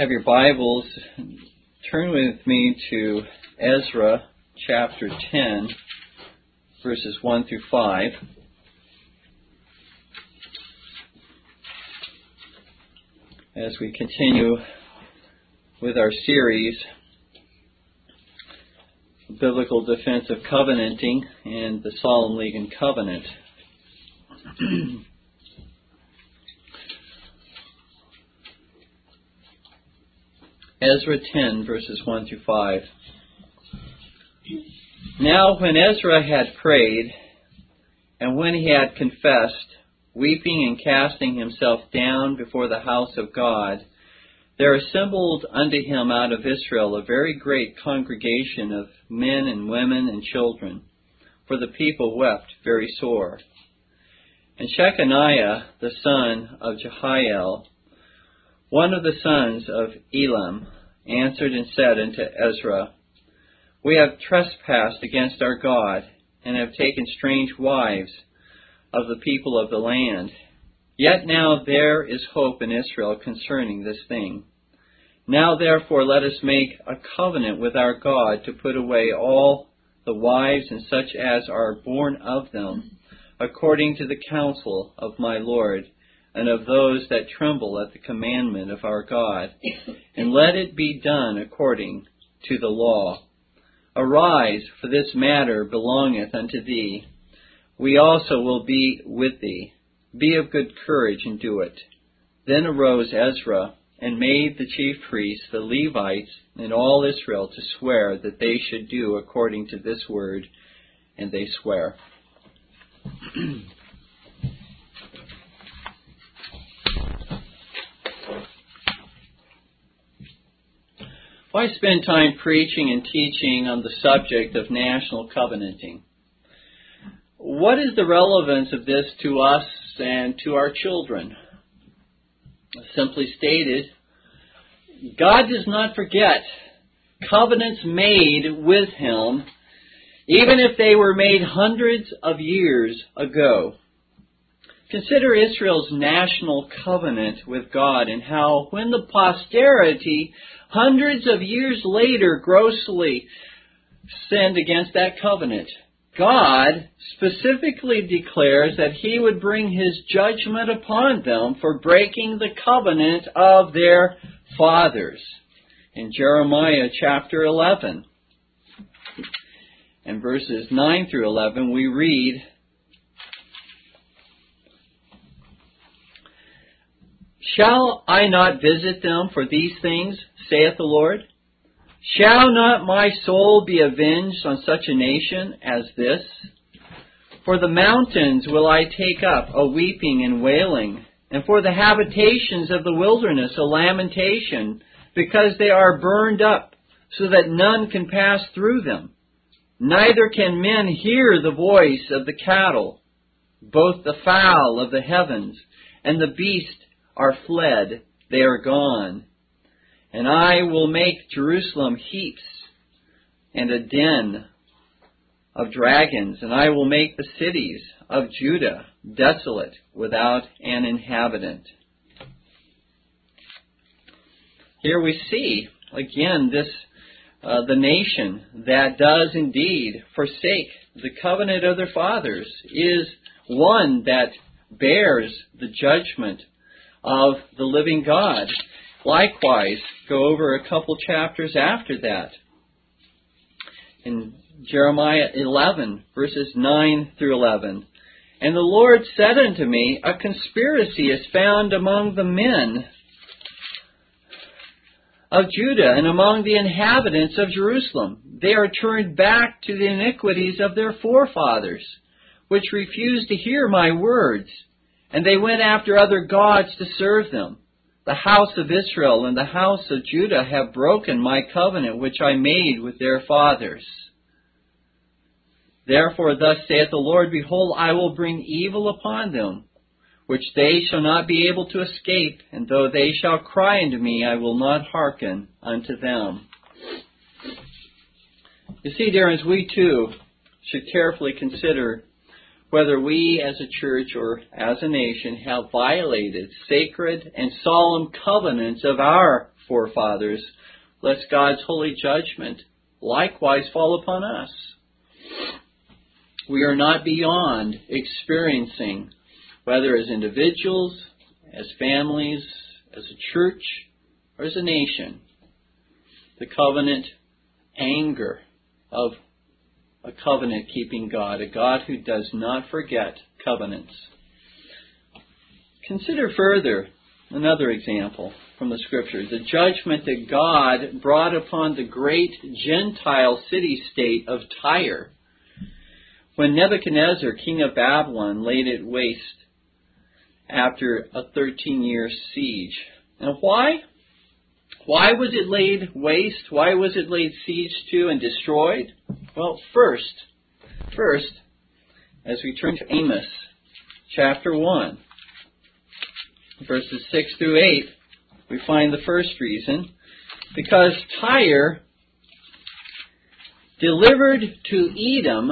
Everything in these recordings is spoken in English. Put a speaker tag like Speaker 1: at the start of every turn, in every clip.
Speaker 1: have your Bibles, turn with me to Ezra chapter 10, verses 1 through 5. As we continue with our series, Biblical Defense of Covenanting and the Solemn League and Covenant. Ezra 10, verses 1 through 5. Now, when Ezra had prayed, and when he had confessed, weeping and casting himself down before the house of God, there assembled unto him out of Israel a very great congregation of men and women and children, for the people wept very sore. And Shechaniah, the son of Jehiel, one of the sons of Elam answered and said unto Ezra, We have trespassed against our God, and have taken strange wives of the people of the land. Yet now there is hope in Israel concerning this thing. Now therefore let us make a covenant with our God to put away all the wives and such as are born of them, according to the counsel of my Lord and of those that tremble at the commandment of our God, and let it be done according to the law. Arise, for this matter belongeth unto thee. We also will be with thee. Be of good courage and do it. Then arose Ezra and made the chief priests, the Levites, and all Israel to swear that they should do according to this word, and they swear. Why spend time preaching and teaching on the subject of national covenanting? What is the relevance of this to us and to our children? Simply stated, God does not forget covenants made with Him, even if they were made hundreds of years ago. Consider Israel's national covenant with God and how, when the posterity hundreds of years later grossly sinned against that covenant. God specifically declares that he would bring his judgment upon them for breaking the covenant of their fathers. In Jeremiah chapter 11 and verses 9 through 11, we read, Shall I not visit them for these things, saith the Lord? Shall not my soul be avenged on such a nation as this? For the mountains will I take up a weeping and wailing, and for the habitations of the wilderness a lamentation, because they are burned up, so that none can pass through them. Neither can men hear the voice of the cattle. Both the fowl of the heavens and the beast are fled, they are gone. And I will make Jerusalem heaps and a den of dragons, and I will make the cities of Judah desolate without an inhabitant. Here we see again this uh, the nation that does indeed forsake the covenant of their fathers is one that bears the judgment of the living God. Likewise, go over a couple chapters after that. In Jeremiah 11, verses 9 through 11. And the Lord said unto me, A conspiracy is found among the men of Judah and among the inhabitants of Jerusalem. They are turned back to the iniquities of their forefathers, which refused to hear my words and they went after other gods to serve them. The house of Israel and the house of Judah have broken my covenant which I made with their fathers. Therefore, thus saith the Lord, Behold, I will bring evil upon them, which they shall not be able to escape, and though they shall cry unto me, I will not hearken unto them. You see, as we too should carefully consider whether we as a church or as a nation have violated sacred and solemn covenants of our forefathers, lest God's holy judgment likewise fall upon us. We are not beyond experiencing, whether as individuals, as families, as a church, or as a nation, the covenant anger of a covenant keeping God, a God who does not forget covenants. Consider further another example from the scriptures the judgment that God brought upon the great Gentile city state of Tyre when Nebuchadnezzar, king of Babylon, laid it waste after a 13 year siege. And why? Why was it laid waste? Why was it laid siege to and destroyed? Well, first, first, as we turn to Amos chapter 1, verses 6 through 8, we find the first reason. Because Tyre delivered to Edom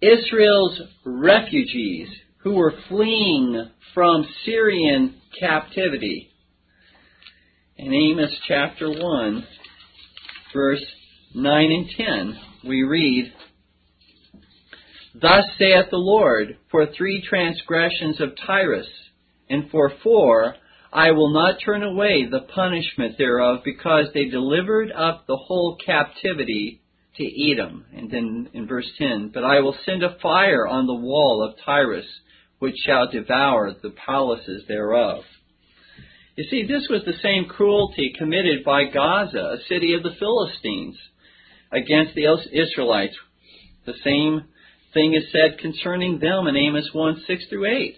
Speaker 1: Israel's refugees who were fleeing from Syrian captivity. In Amos chapter 1, verse 9 and 10, we read, Thus saith the Lord, for three transgressions of Tyrus, and for four, I will not turn away the punishment thereof, because they delivered up the whole captivity to Edom. And then in verse 10, But I will send a fire on the wall of Tyrus, which shall devour the palaces thereof. You see, this was the same cruelty committed by Gaza, a city of the Philistines, against the Israelites. The same thing is said concerning them in Amos 1 6 through 8.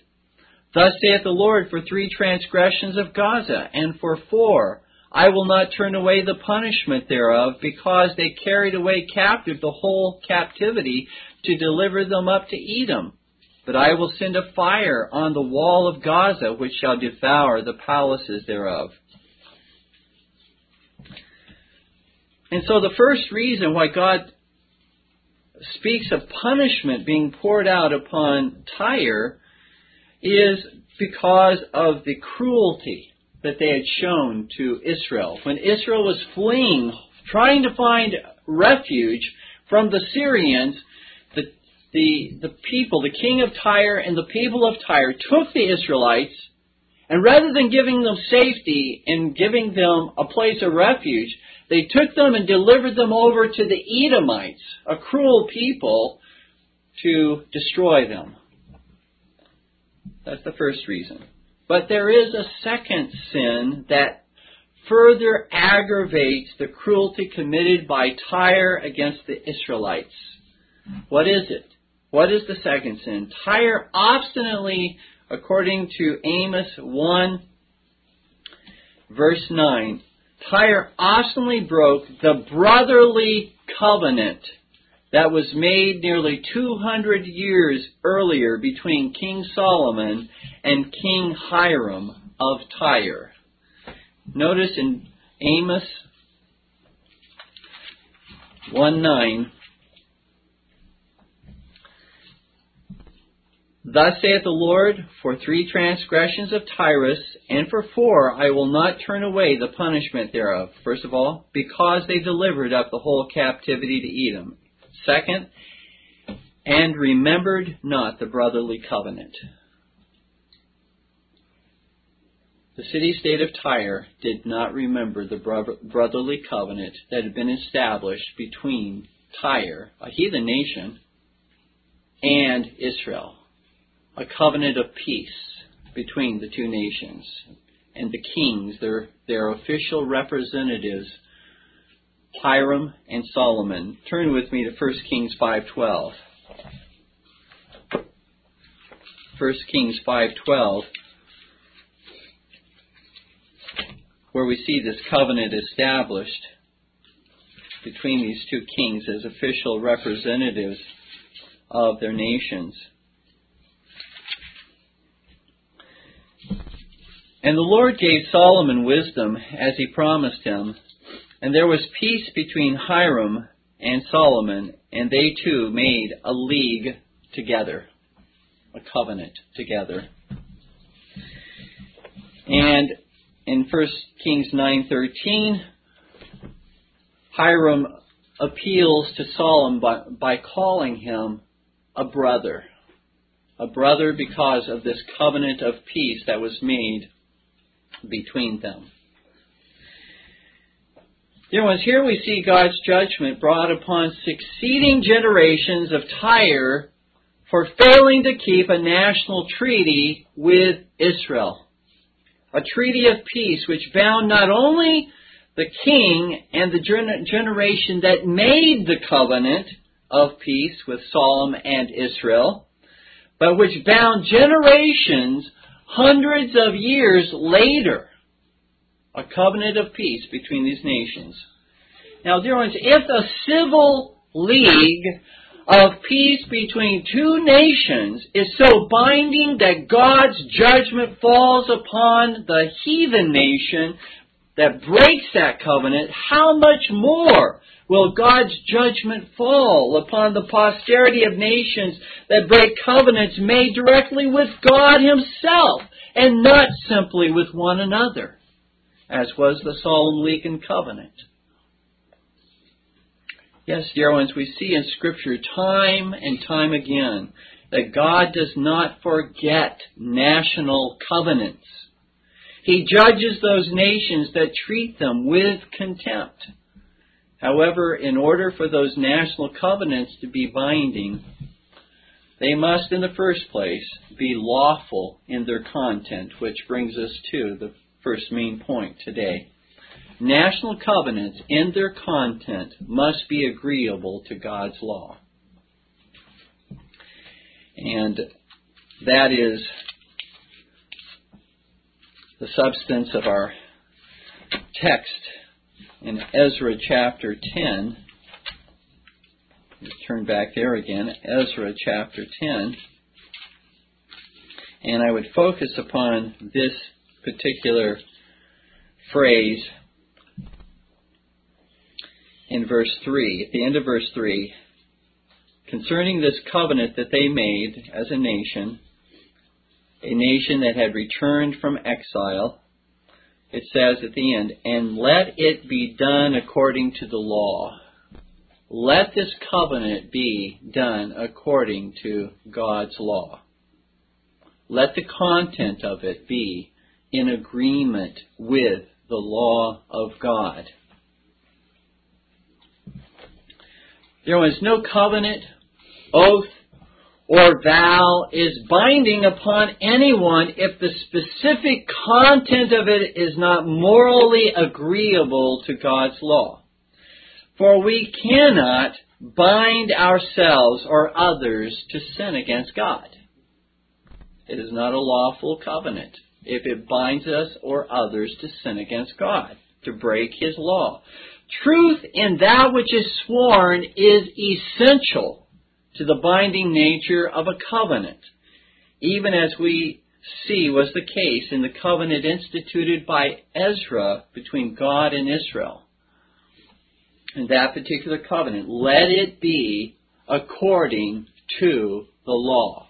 Speaker 1: Thus saith the Lord, for three transgressions of Gaza, and for four, I will not turn away the punishment thereof, because they carried away captive the whole captivity to deliver them up to Edom. But I will send a fire on the wall of Gaza, which shall devour the palaces thereof. And so the first reason why God speaks of punishment being poured out upon Tyre is because of the cruelty that they had shown to Israel. When Israel was fleeing, trying to find refuge from the Syrians, the, the, people, the king of Tyre and the people of Tyre took the Israelites and rather than giving them safety and giving them a place of refuge, they took them and delivered them over to the Edomites, a cruel people, to destroy them. That's the first reason. But there is a second sin that further aggravates the cruelty committed by Tyre against the Israelites. What is it? What is the second sin? Tyre obstinately, according to Amos 1, verse 9, Tyre obstinately broke the brotherly covenant that was made nearly 200 years earlier between King Solomon and King Hiram of Tyre. Notice in Amos 1 9, Thus saith the Lord, for three transgressions of Tyrus, and for four I will not turn away the punishment thereof. First of all, because they delivered up the whole captivity to Edom. Second, and remembered not the brotherly covenant. The city state of Tyre did not remember the brotherly covenant that had been established between Tyre, a heathen nation, and Israel, a covenant of peace between the two nations. And the kings, their, their official representatives, Hiram and Solomon. Turn with me to 1 Kings 5:12. 1 Kings 5:12 where we see this covenant established between these two kings as official representatives of their nations. And the Lord gave Solomon wisdom as he promised him, and there was peace between Hiram and Solomon, and they two made a league together, a covenant together. And in 1 Kings 9:13, Hiram appeals to Solomon by, by calling him a brother. A brother because of this covenant of peace that was made between them. Here we see God's judgment brought upon succeeding generations of Tyre for failing to keep a national treaty with Israel. A treaty of peace which bound not only the king and the generation that made the covenant of peace with Solomon and Israel, but which bound generations hundreds of years later. A covenant of peace between these nations. Now, dear ones, if a civil league of peace between two nations is so binding that God's judgment falls upon the heathen nation that breaks that covenant, how much more will God's judgment fall upon the posterity of nations that break covenants made directly with God Himself and not simply with one another, as was the Solemn and Covenant? Yes, dear ones, we see in Scripture time and time again that God does not forget national covenants. He judges those nations that treat them with contempt. However, in order for those national covenants to be binding, they must, in the first place, be lawful in their content, which brings us to the first main point today. National covenants, in their content, must be agreeable to God's law. And that is the substance of our text in Ezra chapter 10. Let's turn back there again, Ezra chapter 10. And I would focus upon this particular phrase in verse 3, at the end of verse 3, concerning this covenant that they made as a nation a nation that had returned from exile, it says at the end, and let it be done according to the law. Let this covenant be done according to God's law. Let the content of it be in agreement with the law of God. There was no covenant, oath, or vow is binding upon anyone if the specific content of it is not morally agreeable to God's law. For we cannot bind ourselves or others to sin against God. It is not a lawful covenant if it binds us or others to sin against God, to break His law. Truth in that which is sworn is essential to the binding nature of a covenant, even as we see was the case in the covenant instituted by Ezra between God and Israel. In that particular covenant, let it be according to the law.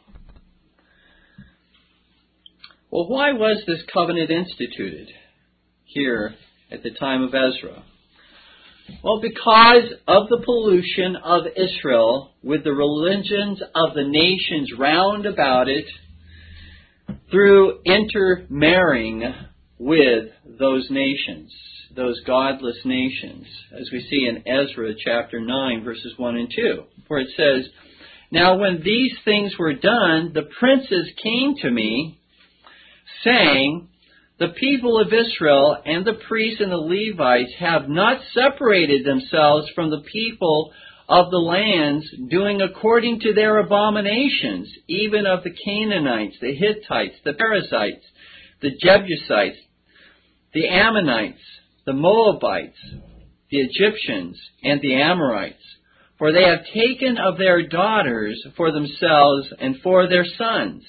Speaker 1: Well, why was this covenant instituted here at the time of Ezra? Well, because of the pollution of Israel with the religions of the nations round about it through intermarrying with those nations, those godless nations, as we see in Ezra chapter 9, verses 1 and 2, where it says, Now when these things were done, the princes came to me, saying, the people of Israel and the priests and the Levites have not separated themselves from the people of the lands, doing according to their abominations, even of the Canaanites, the Hittites, the Perizzites, the Jebusites, the Ammonites, the Moabites, the Egyptians, and the Amorites. For they have taken of their daughters for themselves and for their sons,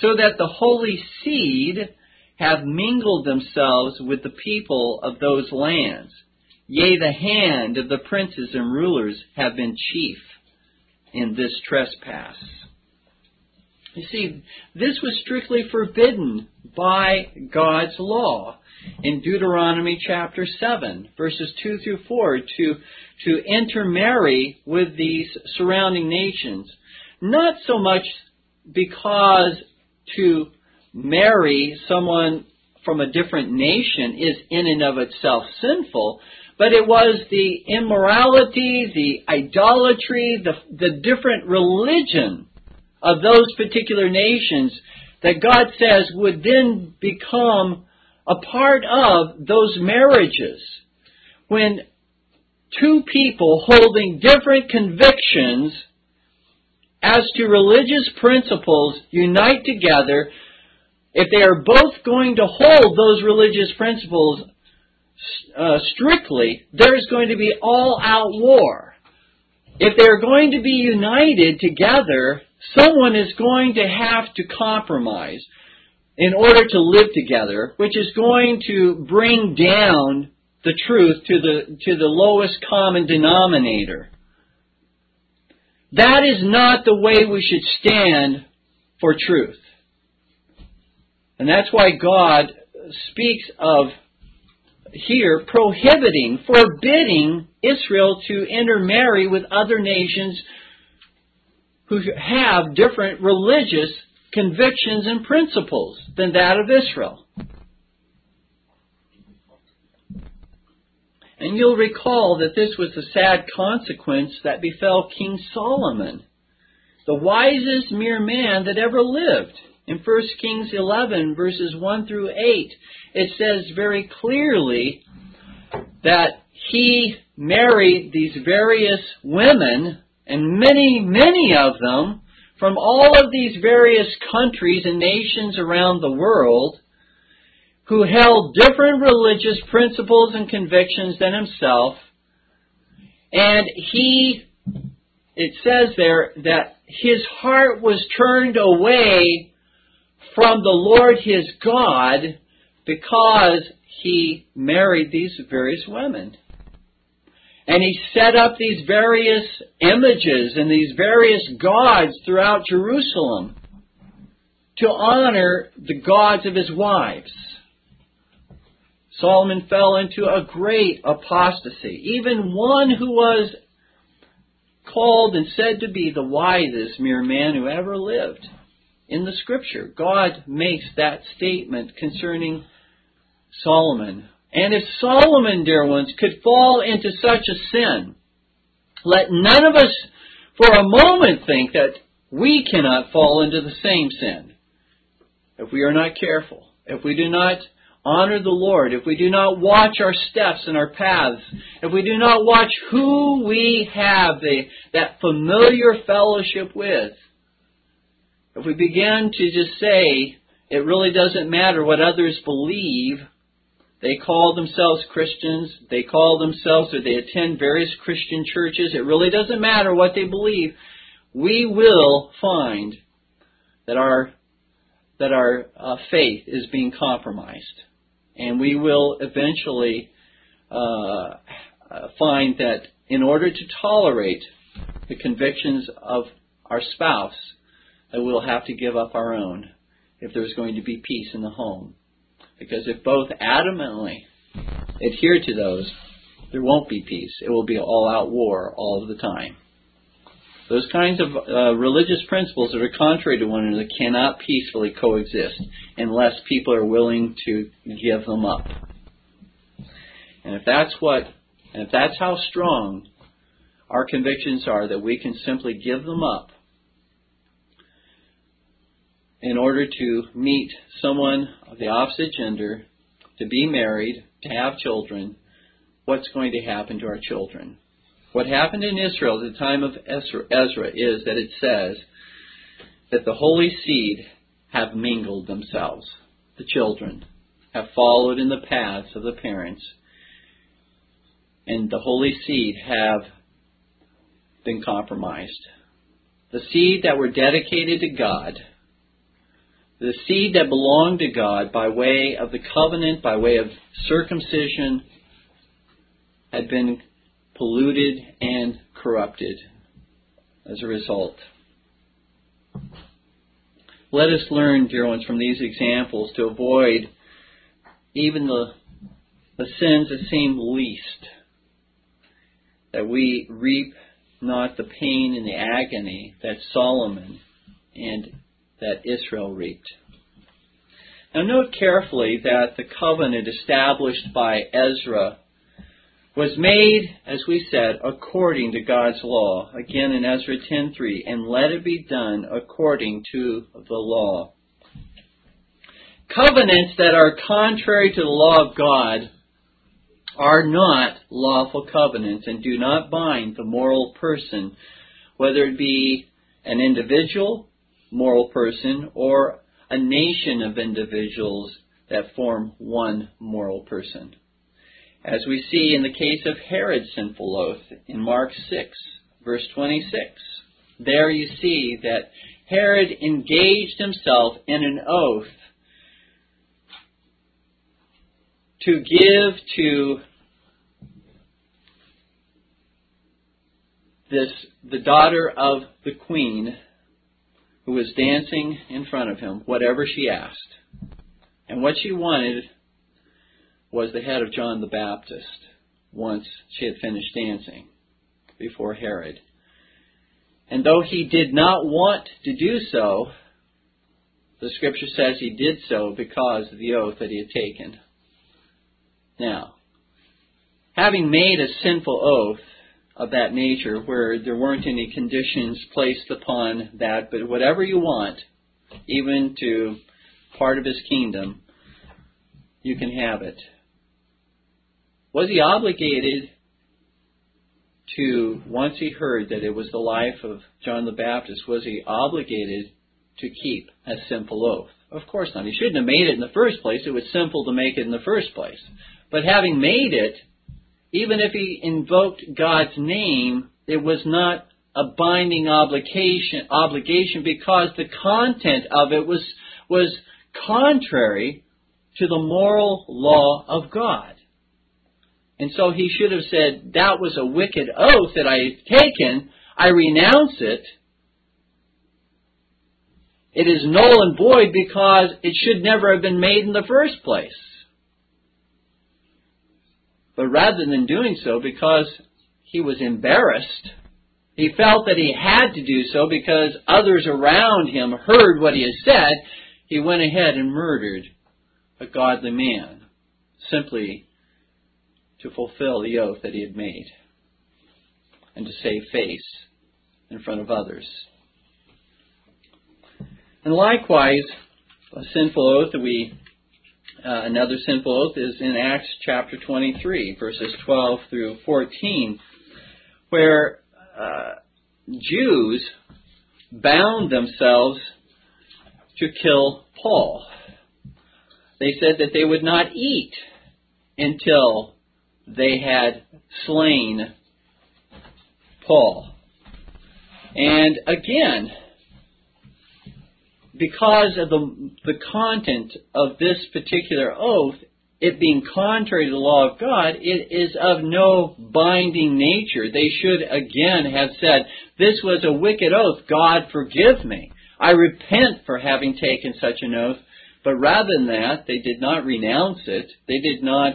Speaker 1: so that the holy seed have mingled themselves with the people of those lands. Yea, the hand of the princes and rulers have been chief in this trespass. You see, this was strictly forbidden by God's law in Deuteronomy chapter 7, verses 2 through 4, to, to intermarry with these surrounding nations. Not so much because to marry someone from a different nation is in and of itself sinful, but it was the immorality, the idolatry, the, the different religion of those particular nations that God says would then become a part of those marriages. When two people holding different convictions as to religious principles unite together, if they are both going to hold those religious principles uh, strictly, there's going to be all out war. If they're going to be united together, someone is going to have to compromise in order to live together, which is going to bring down the truth to the, to the lowest common denominator. That is not the way we should stand for truth. And that's why God speaks of here prohibiting, forbidding Israel to intermarry with other nations who have different religious convictions and principles than that of Israel. And you'll recall that this was the sad consequence that befell King Solomon, the wisest mere man that ever lived. In 1 Kings 11, verses 1 through 8, it says very clearly that he married these various women, and many, many of them from all of these various countries and nations around the world who held different religious principles and convictions than himself. And he, it says there that his heart was turned away from the Lord his God because he married these various women. And he set up these various images and these various gods throughout Jerusalem to honor the gods of his wives. Solomon fell into a great apostasy. Even one who was called and said to be the wisest mere man who ever lived. In the scripture, God makes that statement concerning Solomon and if Solomon, dear ones, could fall into such a sin, let none of us for a moment think that we cannot fall into the same sin. If we are not careful, if we do not honor the Lord, if we do not watch our steps and our paths, if we do not watch who we have the, that familiar fellowship with, if we begin to just say, it really doesn't matter what others believe, they call themselves Christians. They call themselves or they attend various Christian churches. It really doesn't matter what they believe. We will find that our that our uh, faith is being compromised, and we will eventually uh, find that in order to tolerate the convictions of our spouse, that we'll have to give up our own if there's going to be peace in the home. Because if both adamantly adhere to those, there won't be peace. It will be all out war all of the time. Those kinds of uh, religious principles that are contrary to one another cannot peacefully coexist unless people are willing to give them up. And if that's what, and if that's how strong our convictions are that we can simply give them up in order to meet someone of the opposite gender, to be married, to have children, what's going to happen to our children? What happened in Israel at the time of Ezra is that it says that the holy seed have mingled themselves. The children have followed in the paths of the parents, and the holy seed have been compromised. The seed that were dedicated to God the seed that belonged to God by way of the covenant, by way of circumcision, had been polluted and corrupted as a result. let us learn, dear ones, from these examples to avoid even the, the sins that seem least. That we reap not the pain and the agony that Solomon and that Israel reaped. Now note carefully that the covenant established by Ezra was made, as we said, according to God's law. Again in Ezra 10:3, and let it be done according to the law. Covenants that are contrary to the law of God are not lawful covenants and do not bind the moral person, whether it be an individual moral person or a nation of individuals that form one moral person. As we see in the case of Herod's sinful oath in Mark 6, verse 26. There you see that Herod engaged himself in an oath to give to this the daughter of the queen who was dancing in front of him whatever she asked. And what she wanted was the head of John the Baptist once she had finished dancing before Herod. And though he did not want to do so, the scripture says he did so because of the oath that he had taken. Now, having made a sinful oath of that nature where there weren't any conditions placed upon that, but whatever you want, even to part of his kingdom, you can have it. Was he obligated to, once he heard that it was the life of John the Baptist, was he obligated to keep a simple oath? Of course not. He shouldn't have made it in the first place. It was simple to make it in the first place. But having made it, even if he invoked God's name, it was not a binding obligation obligation because the content of it was was contrary to the moral law of God. And so he should have said, That was a wicked oath that I have taken. I renounce it. It is null and void because it should never have been made in the first place. But rather than doing so, because he was embarrassed, he felt that he had to do so because others around him heard what he had said, he went ahead and murdered a godly man simply to fulfill the oath that he had made and to save face in front of others. And likewise, a sinful oath that we uh, another sinful oath is in Acts chapter 23, verses 12 through 14, where uh, Jews bound themselves to kill Paul. They said that they would not eat until they had slain Paul. And again, because of the, the content of this particular oath, it being contrary to the law of God, it is of no binding nature. They should again have said, This was a wicked oath. God forgive me. I repent for having taken such an oath. But rather than that, they did not renounce it. They did not.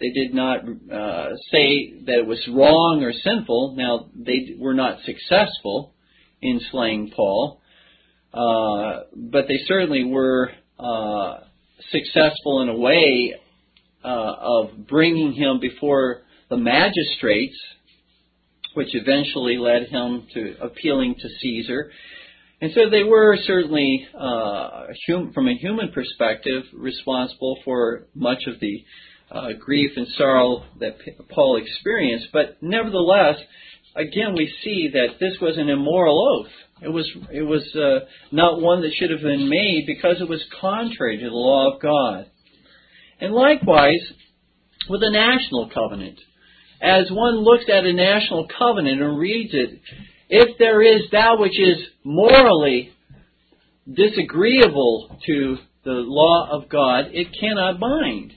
Speaker 1: They did not uh, say that it was wrong or sinful. Now they were not successful in slaying Paul, uh, but they certainly were uh, successful in a way uh, of bringing him before the magistrates, which eventually led him to appealing to Caesar. And so they were certainly, uh, hum- from a human perspective, responsible for much of the uh, grief and sorrow that P- Paul experienced. But nevertheless, again, we see that this was an immoral oath. It was it was uh, not one that should have been made because it was contrary to the law of God. And likewise, with a national covenant, as one looks at a national covenant and reads it, if there is that which is morally disagreeable to the law of God, it cannot bind.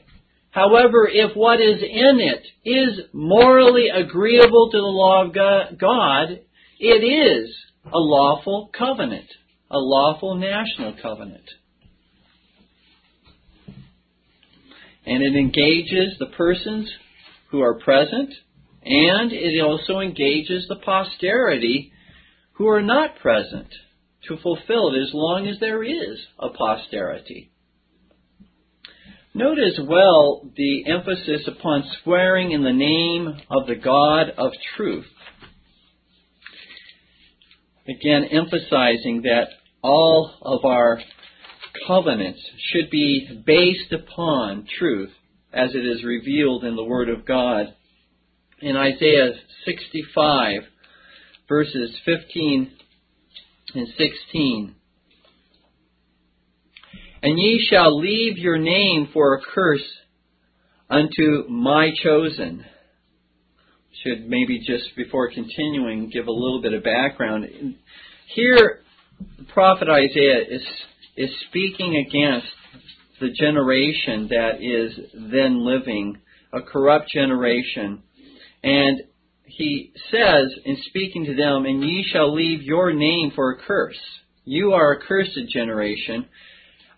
Speaker 1: However, if what is in it is morally agreeable to the law of God, it is a lawful covenant. a lawful national covenant. And it engages the persons who are present, and it also engages the posterity who are not present to fulfill it as long as there is a posterity. Note as well the emphasis upon swearing in the name of the God of truth. Again, emphasizing that all of our covenants should be based upon truth as it is revealed in the Word of God. In Isaiah 65, verses 15 and 16, and ye shall leave your name for a curse unto my chosen. Should maybe just before continuing give a little bit of background. Here, the prophet Isaiah is, is speaking against the generation that is then living, a corrupt generation. And he says, in speaking to them, And ye shall leave your name for a curse. You are a cursed generation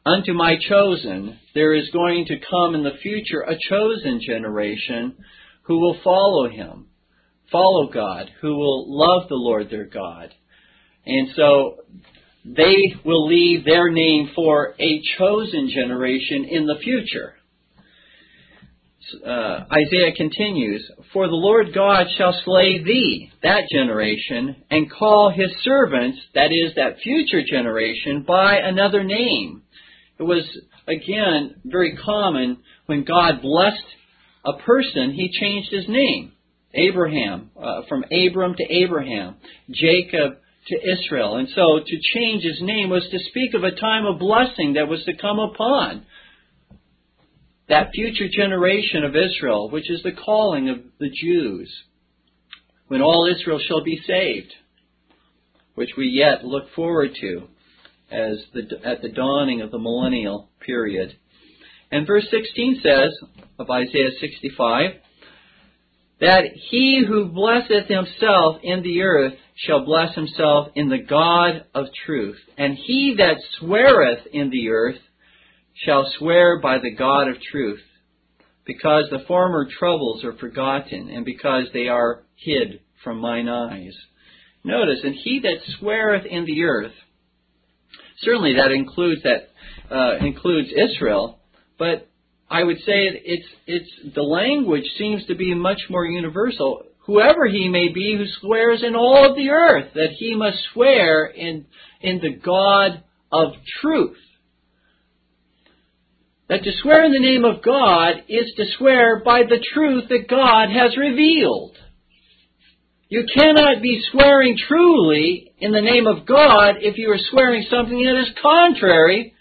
Speaker 1: unto my chosen, there is going to come in the future a chosen generation who will follow him, follow God, who will love the Lord their God. And so they will leave their name for a chosen generation in the future. Uh, Isaiah continues, For the Lord God shall slay thee, that generation, and call his servants, that is, that future generation, by another name it was, again, very common when God blessed a person, he changed his name. Abraham, uh, from Abram to Abraham, Jacob to Israel. And so to change his name was to speak of a time of blessing that was to come upon that future generation of Israel, which is the calling of the Jews, when all Israel shall be saved, which we yet look forward to as the, at the dawning of the millennial period. And verse 16 says of Isaiah 65 that he who blesseth himself in the earth shall bless himself in the God of truth, and he that sweareth in the earth shall swear by the God of truth, because the former troubles are forgotten, and because they are hid from mine eyes. Notice, and he that sweareth in the earth certainly that includes that uh, includes Israel, but I would say it's it's the language seems to be much more universal. Whoever he may be who swears in all of the earth that he must swear in in the God of truth. That to swear in the name of God is to swear by the truth that God has revealed. You cannot be swearing truly in the name of God if you are swearing something that is contrary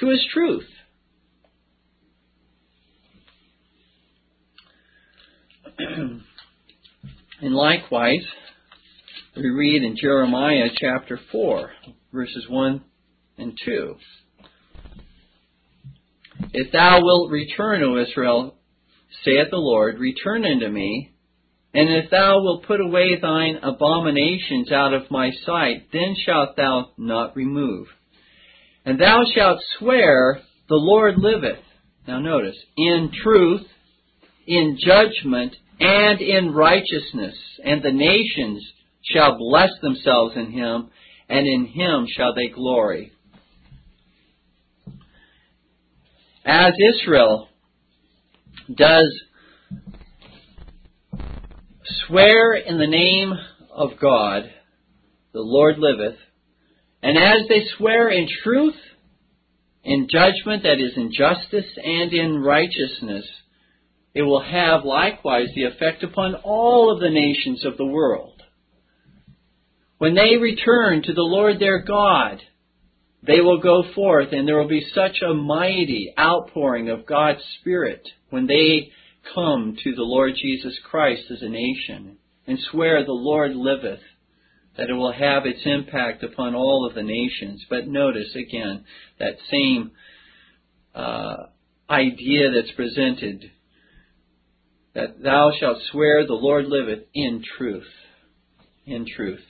Speaker 1: to His truth. and likewise, we read in Jeremiah chapter 4, verses 1 and 2. If thou wilt return, O Israel, saith the Lord, return unto me, and if thou wilt put away thine abominations out of my sight, then shalt thou not remove. And thou shalt swear, The Lord liveth. Now notice, in truth, in judgment, and in righteousness, and the nations shall bless themselves in him, and in him shall they glory. As Israel does swear in the name of God, the Lord liveth, and as they swear in truth, in judgment that is in justice and in righteousness, it will have likewise the effect upon all of the nations of the world. When they return to the Lord their God, they will go forth and there will be such a mighty outpouring of God's Spirit when they come to the Lord Jesus Christ as a nation and swear the Lord liveth, that it will have its impact upon all of the nations. But notice again that same uh, idea that's presented that thou shalt swear the Lord liveth in truth. In truth.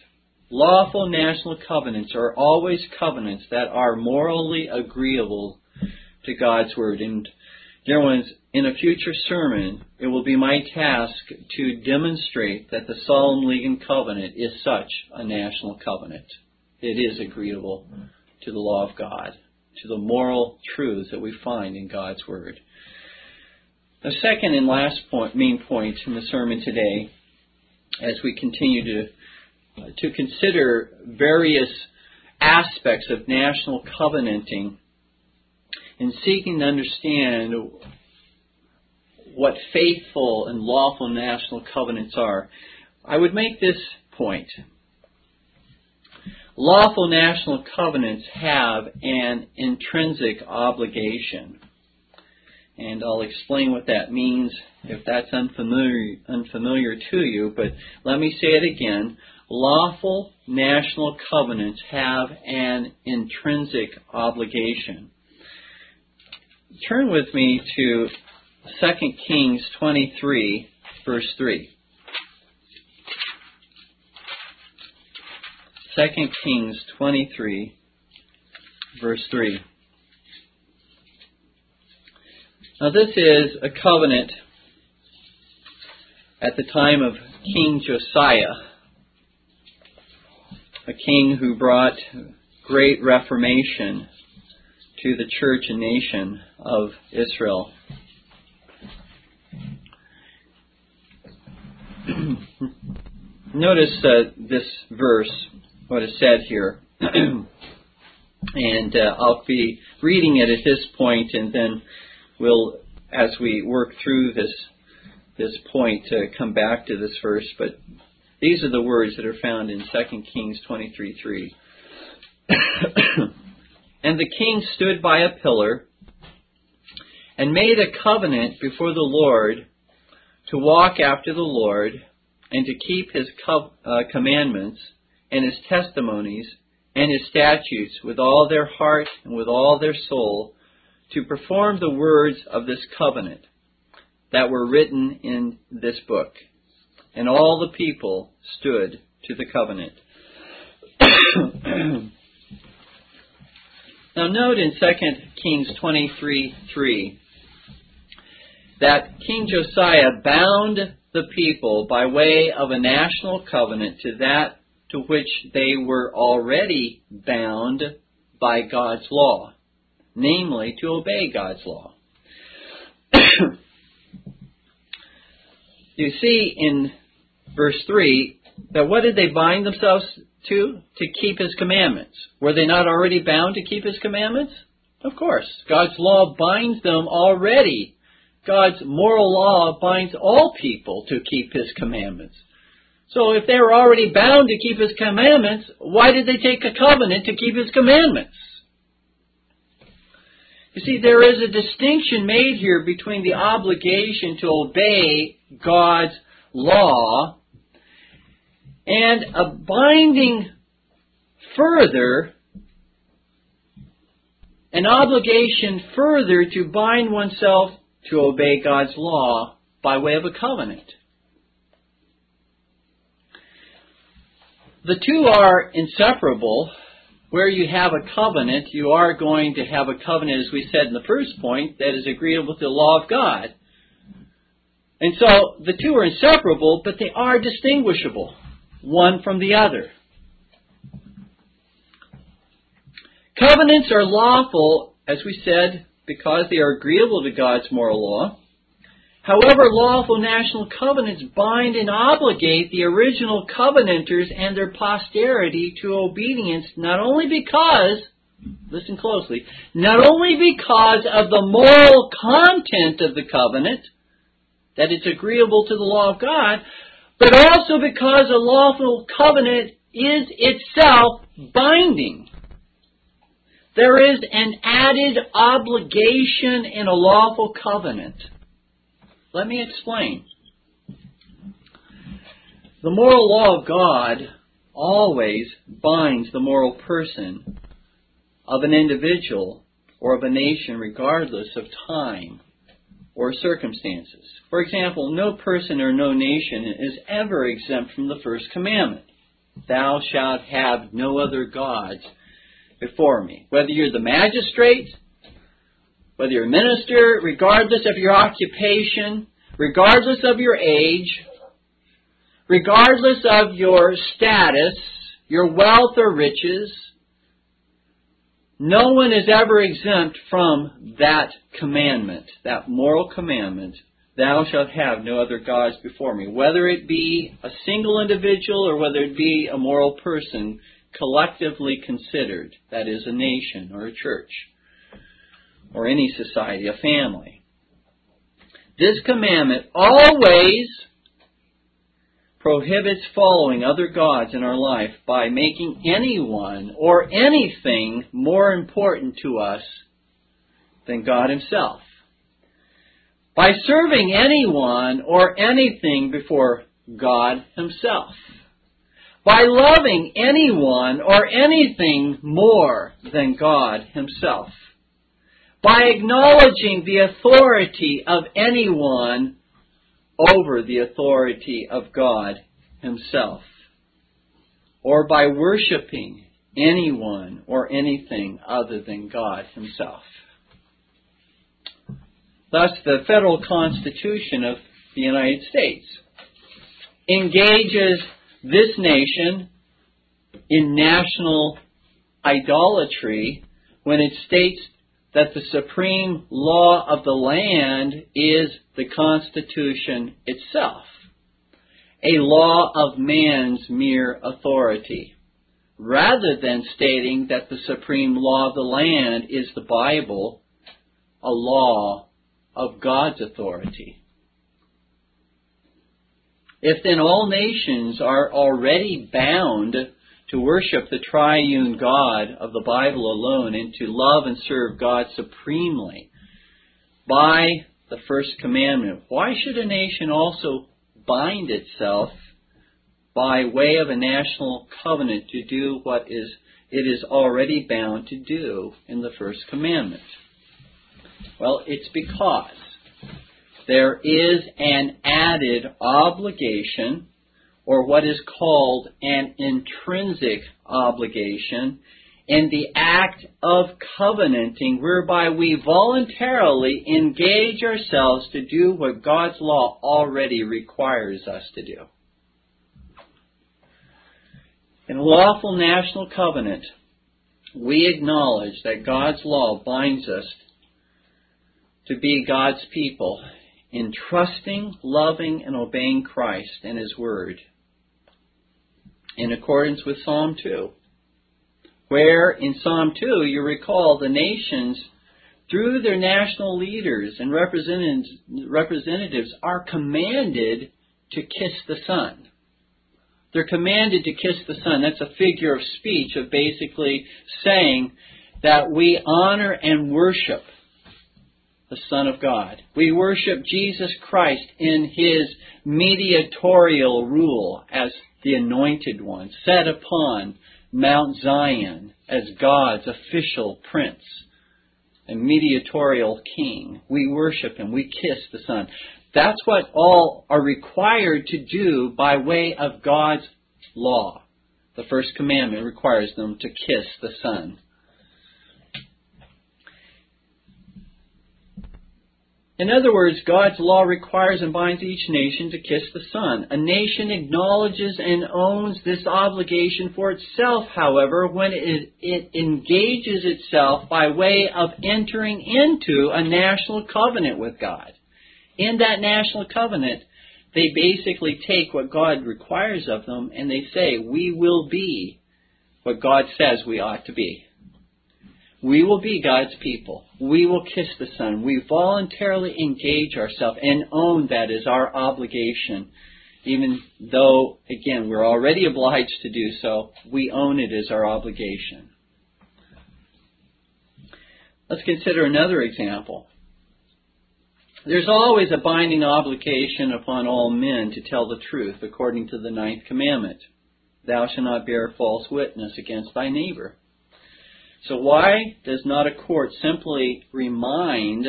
Speaker 1: lawful national covenants are always covenants that are morally agreeable to God's Word. And, dear ones, in a future sermon, it will be my task to demonstrate that the Solemn League and Covenant is such a national covenant. It is agreeable to the law of God, to the moral truths that we find in God's Word. The second and last point, main point in the sermon today, as we continue to to consider various aspects of national covenanting and seeking to understand what faithful and lawful national covenants are, I would make this point. Lawful national covenants have an intrinsic obligation. And I'll explain what that means if that's unfamiliar, unfamiliar to you, but let me say it again. Lawful national covenants have an intrinsic obligation. Turn with me to 2 Kings 23, verse 3. 2 Kings 23, verse 3. Now, this is a covenant at the time of King Josiah, a king who brought great reformation to the church and nation of Israel. Notice uh, this verse, what is said here. and uh, I'll be reading it at this point, and then we'll, as we work through this this point, uh, come back to this verse. But these are the words that are found in 2 Kings 23:3. and the king stood by a pillar and made a covenant before the Lord to walk after the Lord and to keep his co- uh, commandments and his testimonies and his statutes with all their heart and with all their soul to perform the words of this covenant that were written in this book. And all the people stood to the covenant. now note in 2 Kings 23 3 that King Josiah bound the people by way of a national covenant to that to which they were already bound by God's law, namely to obey God's law. you see in verse 3 that what did they bind themselves to? To keep His commandments. Were they not already bound to keep His commandments? Of course. God's law binds them already God's moral law binds all people to keep His commandments. So if they were already bound to keep His commandments, why did they take a covenant to keep His commandments? You see, there is a distinction made here between the obligation to obey God's law and a binding further, an obligation further to bind oneself to obey God's law by way of a covenant. The two are inseparable. Where you have a covenant, you are going to have a covenant, as we said in the first point, that is agreeable with the law of God. And so the two are inseparable, but they are distinguishable, one from the other. Covenants are lawful, as we said, because they are agreeable to God's moral law. However, lawful national covenants bind and obligate the original covenanters and their posterity to obedience not only because, listen closely, not only because of the moral content of the covenant, that it's agreeable to the law of God, but also because a lawful covenant is itself binding. There is an added obligation in a lawful covenant. Let me explain. The moral law of God always binds the moral person of an individual or of a nation regardless of time or circumstances. For example, no person or no nation is ever exempt from the first commandment. Thou shalt have no other gods before me. Whether you're the magistrate, whether you're a minister, regardless of your occupation, regardless of your age, regardless of your status, your wealth or riches, no one is ever exempt from that commandment, that moral commandment, thou shalt have no other gods before me. Whether it be a single individual or whether it be a moral person collectively considered, that is a nation or a church or any society, a family. This commandment always prohibits following other gods in our life by making anyone or anything more important to us than God Himself. By serving anyone or anything before God Himself. By loving anyone or anything more than God Himself. By acknowledging the authority of anyone over the authority of God Himself, or by worshiping anyone or anything other than God Himself. Thus, the federal Constitution of the United States engages this nation in national idolatry when it states that the supreme law of the land is the Constitution itself, a law of man's mere authority, rather than stating that the supreme law of the land is the Bible, a law of God's authority. If then all nations are already bound to worship the triune God of the Bible alone and to love and serve God supremely by the first commandment. Why should a nation also bind itself by way of a national covenant to do what is it is already bound to do in the first commandment? Well, it's because there is an added obligation or what is called an intrinsic obligation in the act of covenanting whereby we voluntarily engage ourselves to do what God's law already requires us to do. In a lawful national covenant, we acknowledge that God's law binds us to be God's people in trusting, loving, and obeying Christ and His Word in accordance with Psalm 2, where in Psalm 2 you recall the nations, through their national leaders and representatives, are commanded to kiss the Son. They're commanded to kiss the Son. That's a figure of speech of basically saying that we honor and worship the Son of God. We worship Jesus Christ in His mediatorial rule as the Anointed One, set upon Mount Zion as God's official prince and mediatorial king. We worship Him. We kiss the Son. That's what all are required to do by way of God's law. The first commandment requires them to kiss the Son. In other words, God's law requires and binds each nation to kiss the Son. A nation acknowledges and owns this obligation for itself, however, when it, it, engages itself by way of entering into a national covenant with God. In that national covenant, they basically take what God requires of them and they say, we will be what God says we ought to be. We will be God's people. We will kiss the Son. We voluntarily engage ourselves and own that as our obligation. Even though, again, we're already obliged to do so, we own it as our obligation. Let's consider another example. There's always a binding obligation upon all men to tell the truth, according to the ninth commandment. Thou shalt not bear false witness against thy neighbor. So why does not a court simply remind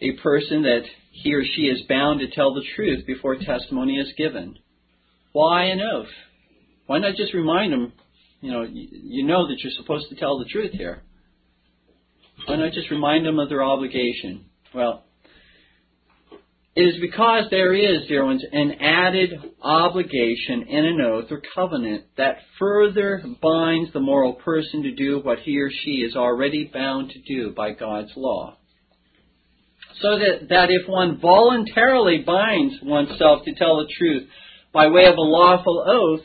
Speaker 1: a person that he or she is bound to tell the truth before testimony is given? Why an oath? Why not just remind them, you know, you, know that you're supposed to tell the truth here. Why not just remind them of their obligation? Well, it is because there is, dear ones, an added obligation in an oath or covenant that further binds the moral person to do what he or she is already bound to do by God's law. So that, that if one voluntarily binds oneself to tell the truth by way of a lawful oath,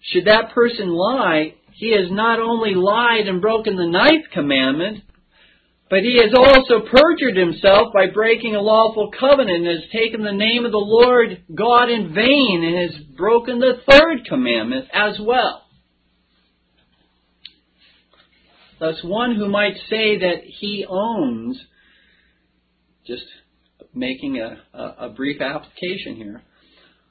Speaker 1: should that person lie, he has not only lied and broken the ninth commandment, but he has also perjured himself by breaking a lawful covenant and has taken the name of the Lord God in vain and has broken the third commandment as well. Thus, one who might say that he owns, just making a, a, a brief application here,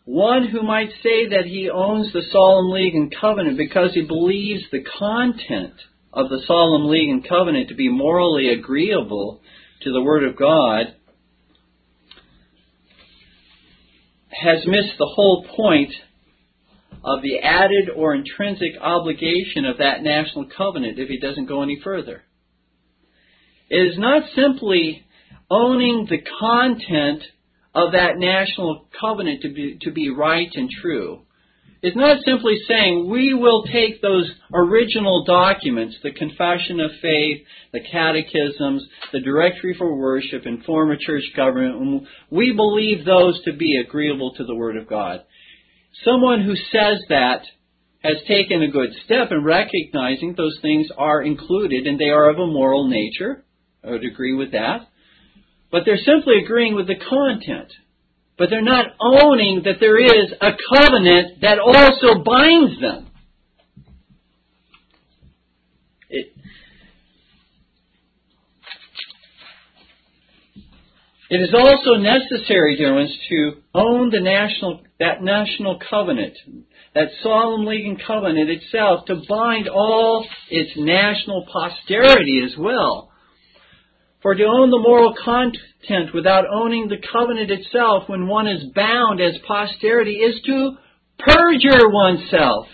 Speaker 1: one who might say that he owns the solemn league and covenant because he believes the content of the solemn league and covenant to be morally agreeable to the Word of God has missed the whole point of the added or intrinsic obligation of that national covenant if he doesn't go any further. It is not simply owning the content of that national covenant to be, to be right and true. It's not simply saying we will take those original documents, the Confession of Faith, the Catechisms, the Directory for Worship, and form former church government, we believe those to be agreeable to the Word of God. Someone who says that has taken a good step in recognizing those things are included and they are of a moral nature. I would agree with that. But they're simply agreeing with the content but they're not owning that there is a covenant that also binds them. It, it is also necessary, dear ones, to own the national that national covenant, that solemn league and covenant itself, to bind all its national posterity as well. For to own the moral content without owning the covenant itself when one is bound as posterity is to perjure oneself.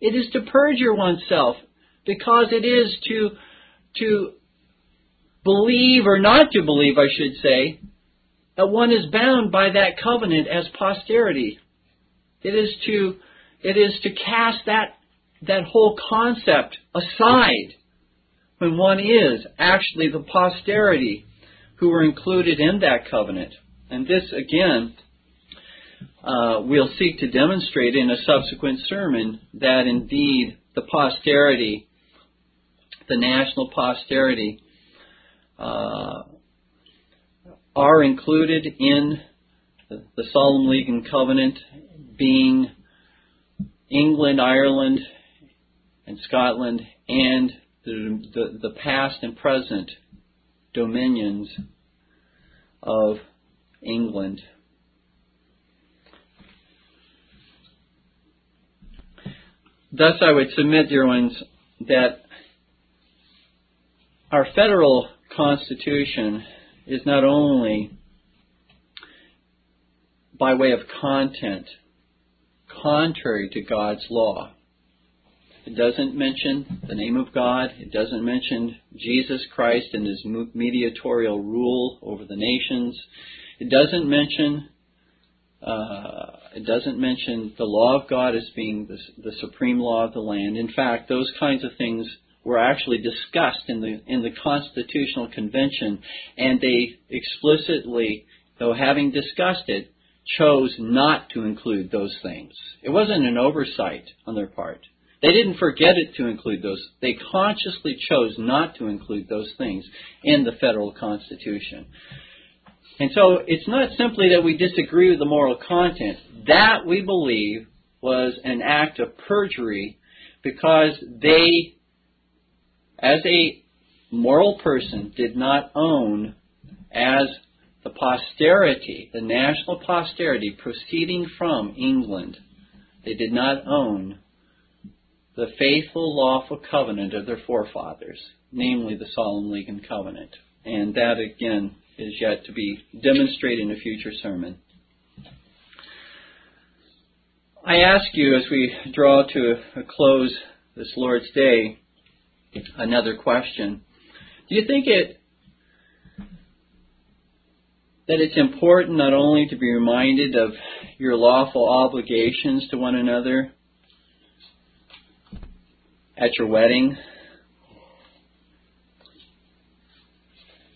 Speaker 1: It is to perjure oneself because it is to, to believe or not to believe, I should say, that one is bound by that covenant as posterity. It is to, it is to cast that, that whole concept aside when one is actually the posterity who were included in that covenant. And this, again, uh, we'll seek to demonstrate in a subsequent sermon that indeed the posterity, the national posterity, uh, are included in the, Solemn League and Covenant, being England, Ireland, and Scotland, and the, the, the past and present dominions of England. Thus, I would submit, dear ones, that our federal constitution is not only by way of content contrary to God's law, it doesn't mention the name of God. It doesn't mention Jesus Christ and his mediatorial rule over the nations. It doesn't mention uh, it doesn't mention the law of God as being the, the supreme law of the land. In fact, those kinds of things were actually discussed in the in the Constitutional Convention, and they explicitly, though having discussed it, chose not to include those things. It wasn't an oversight on their part. They didn't forget it to include those. They consciously chose not to include those things in the federal constitution. And so it's not simply that we disagree with the moral content. That we believe was an act of perjury because they, as a moral person, did not own as the posterity, the national posterity proceeding from England, they did not own the faithful, lawful covenant of their forefathers, namely the Solemn League and Covenant. And that, again, is yet to be demonstrated in a future sermon. I ask you as we draw to a close this Lord's Day another question. Do you think it that it's important not only to be reminded of your lawful obligations to one another at your wedding?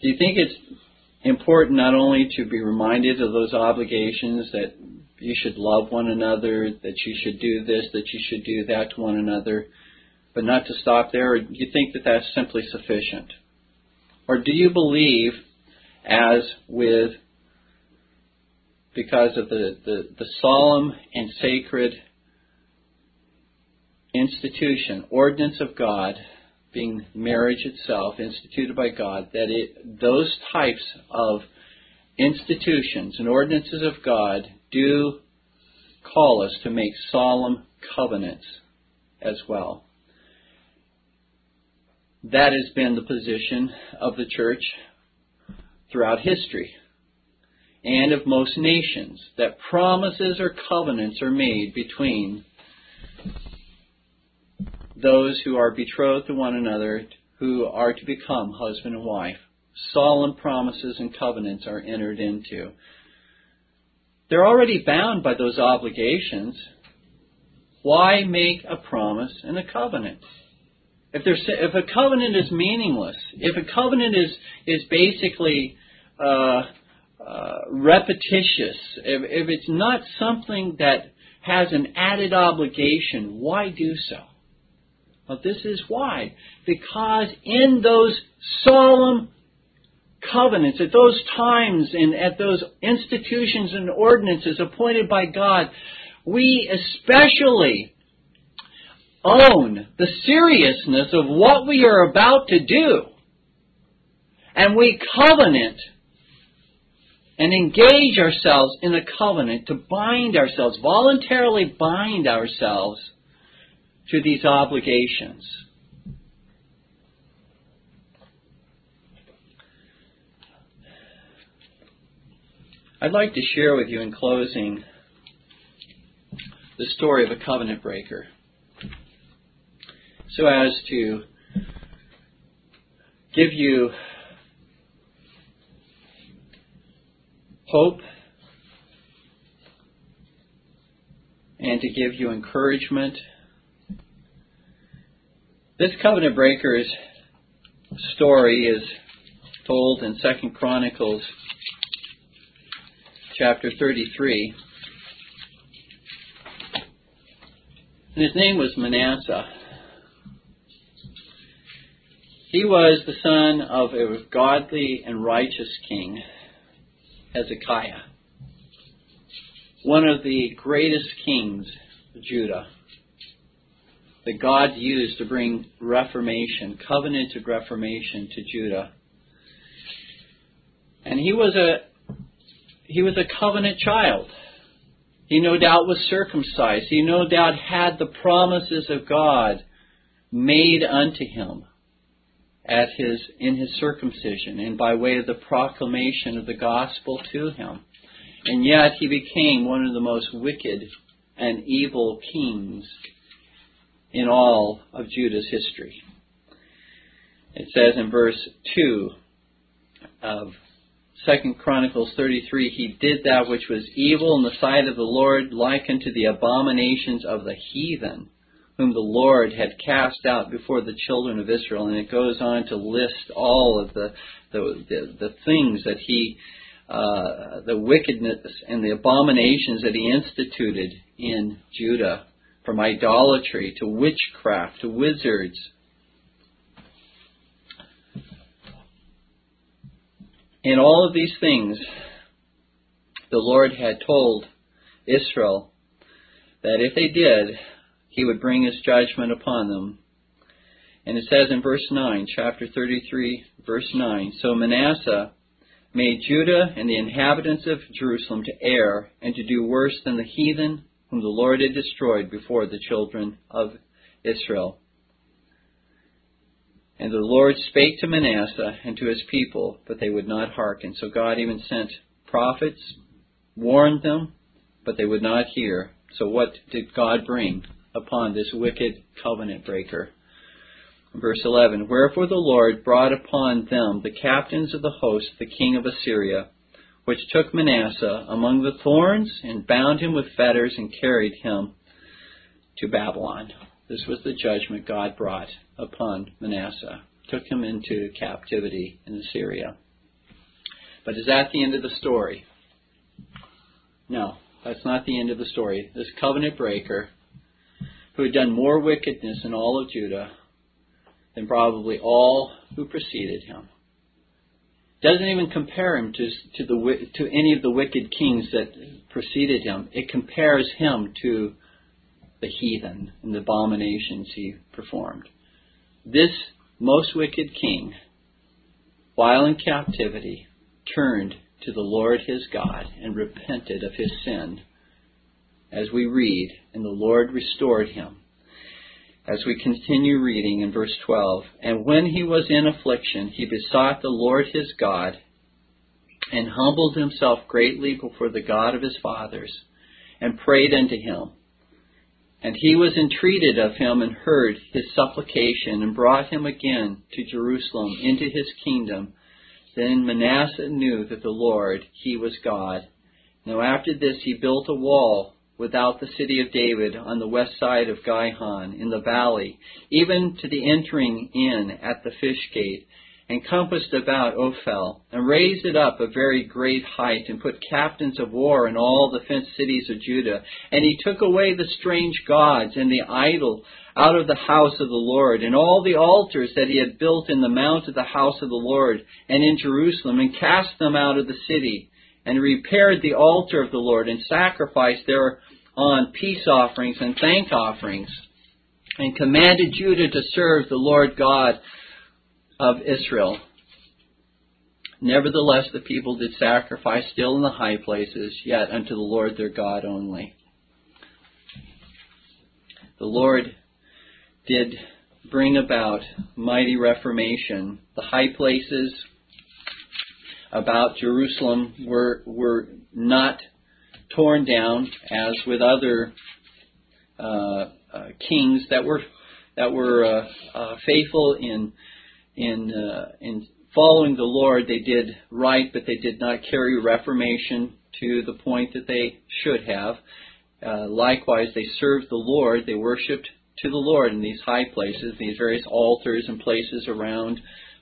Speaker 1: Do you think it's important not only to be reminded of those obligations that you should love one another, that you should do this, that you should do that to one another, but not to stop there? Or do you think that that's simply sufficient? Or do you believe, as with, because of the, the, the solemn and sacred institution, ordinance of God, being marriage itself, instituted by God, that it, those types of institutions and ordinances of God do call us to make solemn covenants as well. That has been the position of the church throughout history and of most nations that promises or covenants are made between those who are betrothed to one another who are to become husband and wife. Solemn promises and covenants are entered into. They're already bound by those obligations. Why make a promise and a covenant? If, there's, if a covenant is meaningless, if a covenant is, is basically uh, uh, repetitious, if, if it's not something that has an added obligation, why do so? Well, this is why. Because in those solemn covenants, at those times and at those institutions and ordinances appointed by God, we especially own the seriousness of what we are about to do. And we covenant and engage ourselves in a covenant to bind ourselves, voluntarily bind ourselves to these obligations. I'd like to share with you in closing the story of a covenant breaker so as to give you hope and to give you encouragement. This covenant breaker's story is told in Second Chronicles chapter 33. And his name was Manasseh. He was the son of a godly and righteous king, Hezekiah, one of the greatest kings of Judah that God used to bring reformation, covenanted reformation to Judah. And he was a he was a covenant child. He no doubt was circumcised. He no doubt had the promises of God made unto him at his in his circumcision and by way of the proclamation of the gospel to him. And yet he became one of the most wicked and evil kings in all of Judah's history. It says in verse 2 of 2 Chronicles 33, he did that which was evil in the sight of the Lord, like unto the abominations of the heathen whom the Lord had cast out before the children of Israel. And it goes on to list all of the, the, the, the things that he, uh, the wickedness and the abominations that he instituted in Judah, from idolatry to witchcraft to wizards. In all of these things, the Lord had told Israel that if they did, he would bring his judgment upon them. And it says in verse 9, chapter 33, verse 9 So Manasseh made Judah and the inhabitants of Jerusalem to err and to do worse than the heathen whom the Lord had destroyed before the children of Israel. And the Lord spake to Manasseh and to his people, but they would not hearken. So God even sent prophets, warned them, but they would not hear So, what did God bring upon this wicked covenant breaker? Verse 11 Wherefore the Lord brought upon them the captains of the host, the king of Assyria, which took Manasseh among the thorns, and bound him with fetters, and carried him to Babylon. This was the judgment God brought upon Manasseh. Took him into captivity in Assyria. But is that the end of the story? No, that's not the end of the story. This covenant breaker, who had done more wickedness in all of Judah than probably all who preceded him, doesn't even compare him to, to, the, to any of the wicked kings that preceded him. It compares him to the heathen and the abominations he performed. This most wicked king, while in captivity, turned to the Lord his God and repented of his sin, as we read, and the Lord restored him. As we continue reading in verse 12, and when he was in affliction, he besought the Lord his God, and humbled himself greatly before the God of his fathers, and prayed unto him. And he was entreated of him and heard his supplication, and brought him again to Jerusalem into his kingdom then Manasseh knew that the Lord, he was God. Now after this he built a wall without the city of David on the west side of Gihon in the valley, even to the entering in at the fish gate, and compassed about Ophel, and raised it up a very great height, and put captains of war in all the fenced cities of Judah. And he took away the strange gods and the idol out of the house of the Lord, and all the altars that he had built in the mount of the house of the Lord and in Jerusalem, and cast them out of the city, and repaired the altar of the Lord, and sacrificed thereon peace offerings and thank offerings, and commanded Judah to serve the Lord God of Israel. Nevertheless, the people did sacrifice still in the high places, yet unto the Lord their God only. The Lord did bring about mighty reformation. The high places about Jerusalem were were not torn down as with other uh, uh, kings that were that were uh, uh faithful in in in following the Lord. They did right, but they did not carry reformation to the point that they should have. Likewise, they served the Lord. They worshipped to the Lord in these high places, these various altars and places around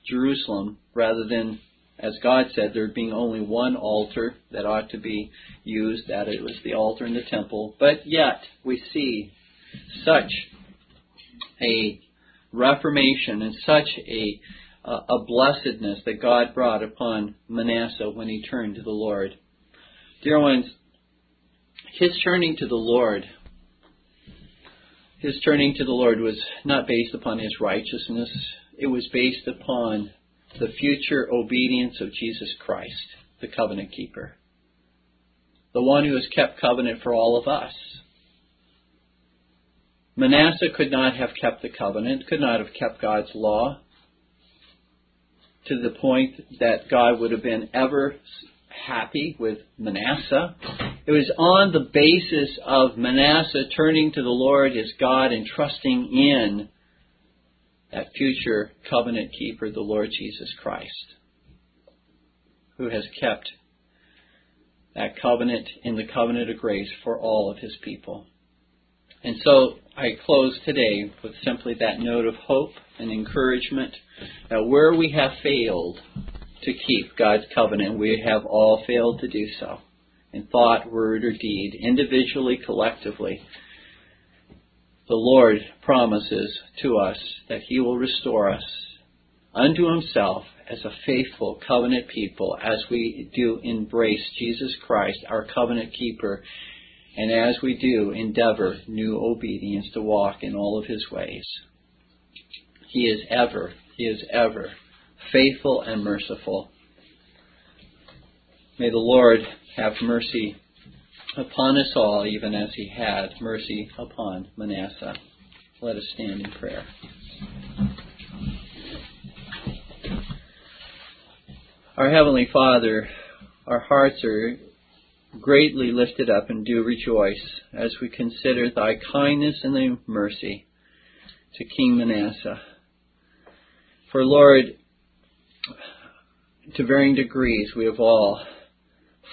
Speaker 1: Jerusalem, rather than, as God said, there being only one altar that ought to be used, that it was the altar in the temple. But yet, we see such a reformation and such a a blessedness that God brought upon Manasseh when he turned to the Lord. Dear ones, his turning to the Lord his turning to the Lord was not based upon his righteousness, it was based upon the future obedience of Jesus Christ, the covenant keeper, the one who has kept covenant for all of us. Manasseh could not have kept the covenant, could not have kept God's law to the point that God would have been ever happy with Manasseh. It was on the basis of Manasseh turning to the Lord his God and trusting in that future covenant keeper, the Lord Jesus Christ, who has kept that covenant in the covenant of grace for all of his people. And so I close today with simply that note of hope and encouragement that where we have failed, to keep God's covenant. We have all failed to do so in thought, word, or deed, individually, collectively. The Lord promises to us that He will restore us unto Himself as a faithful covenant people as we do embrace Jesus Christ, our covenant keeper, and as we do endeavor new obedience to walk in all of His ways. He is ever, He is ever faithful and merciful. May the Lord have mercy upon us all, even as he had mercy upon Manasseh. Let us stand in prayer. Our Heavenly Father, our hearts are greatly lifted up and do rejoice as we consider thy kindness and thy mercy to King Manasseh. For Lord, to varying degrees we have all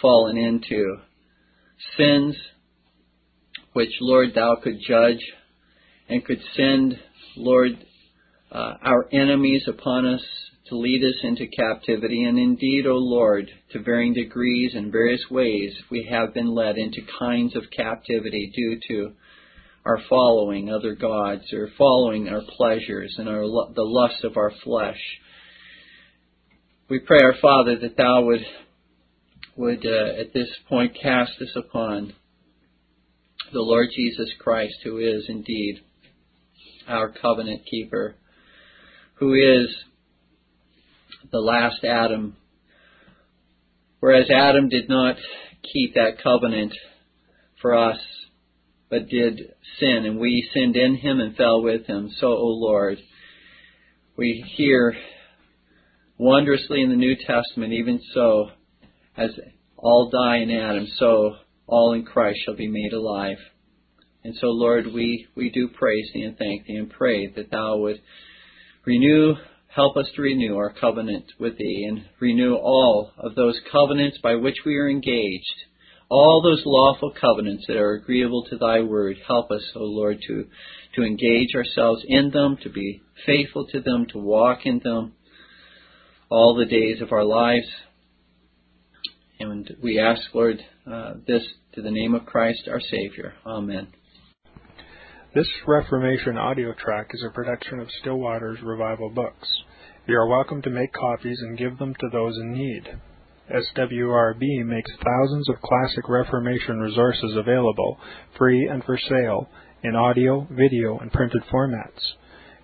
Speaker 1: fallen into sins which, Lord, thou could judge and could send, Lord, uh, our enemies upon us to lead us into captivity. And indeed, O Lord, to varying degrees and various ways, we have been led into kinds of captivity due to our following other gods or following our pleasures and our the lusts of our flesh. We pray, our Father, that Thou would would uh, at this point cast us upon the Lord Jesus Christ, who is indeed our covenant keeper, who is the last Adam. Whereas Adam did not keep that covenant for us, but did sin, and we sinned in him and fell with him. So, O Lord, we hear wondrously in the New Testament, even so, as all die in Adam, so all in Christ shall be made alive. And so, Lord, we, we do praise Thee and thank Thee and pray that Thou would renew, help us to renew our covenant with Thee and renew all of those covenants by which we are engaged, all those lawful covenants that are agreeable to Thy word. Help us, O Lord, to, to engage ourselves in them, to be faithful to them, to walk in them all the days of our lives. And we ask, Lord, uh, this to the name of Christ our Savior. Amen.
Speaker 2: This Reformation audio track is a production of Still Waters Revival Books. You are welcome to make copies and give them to those in need. SWRB makes thousands of classic Reformation resources available, free and for sale, in audio, video, and printed formats.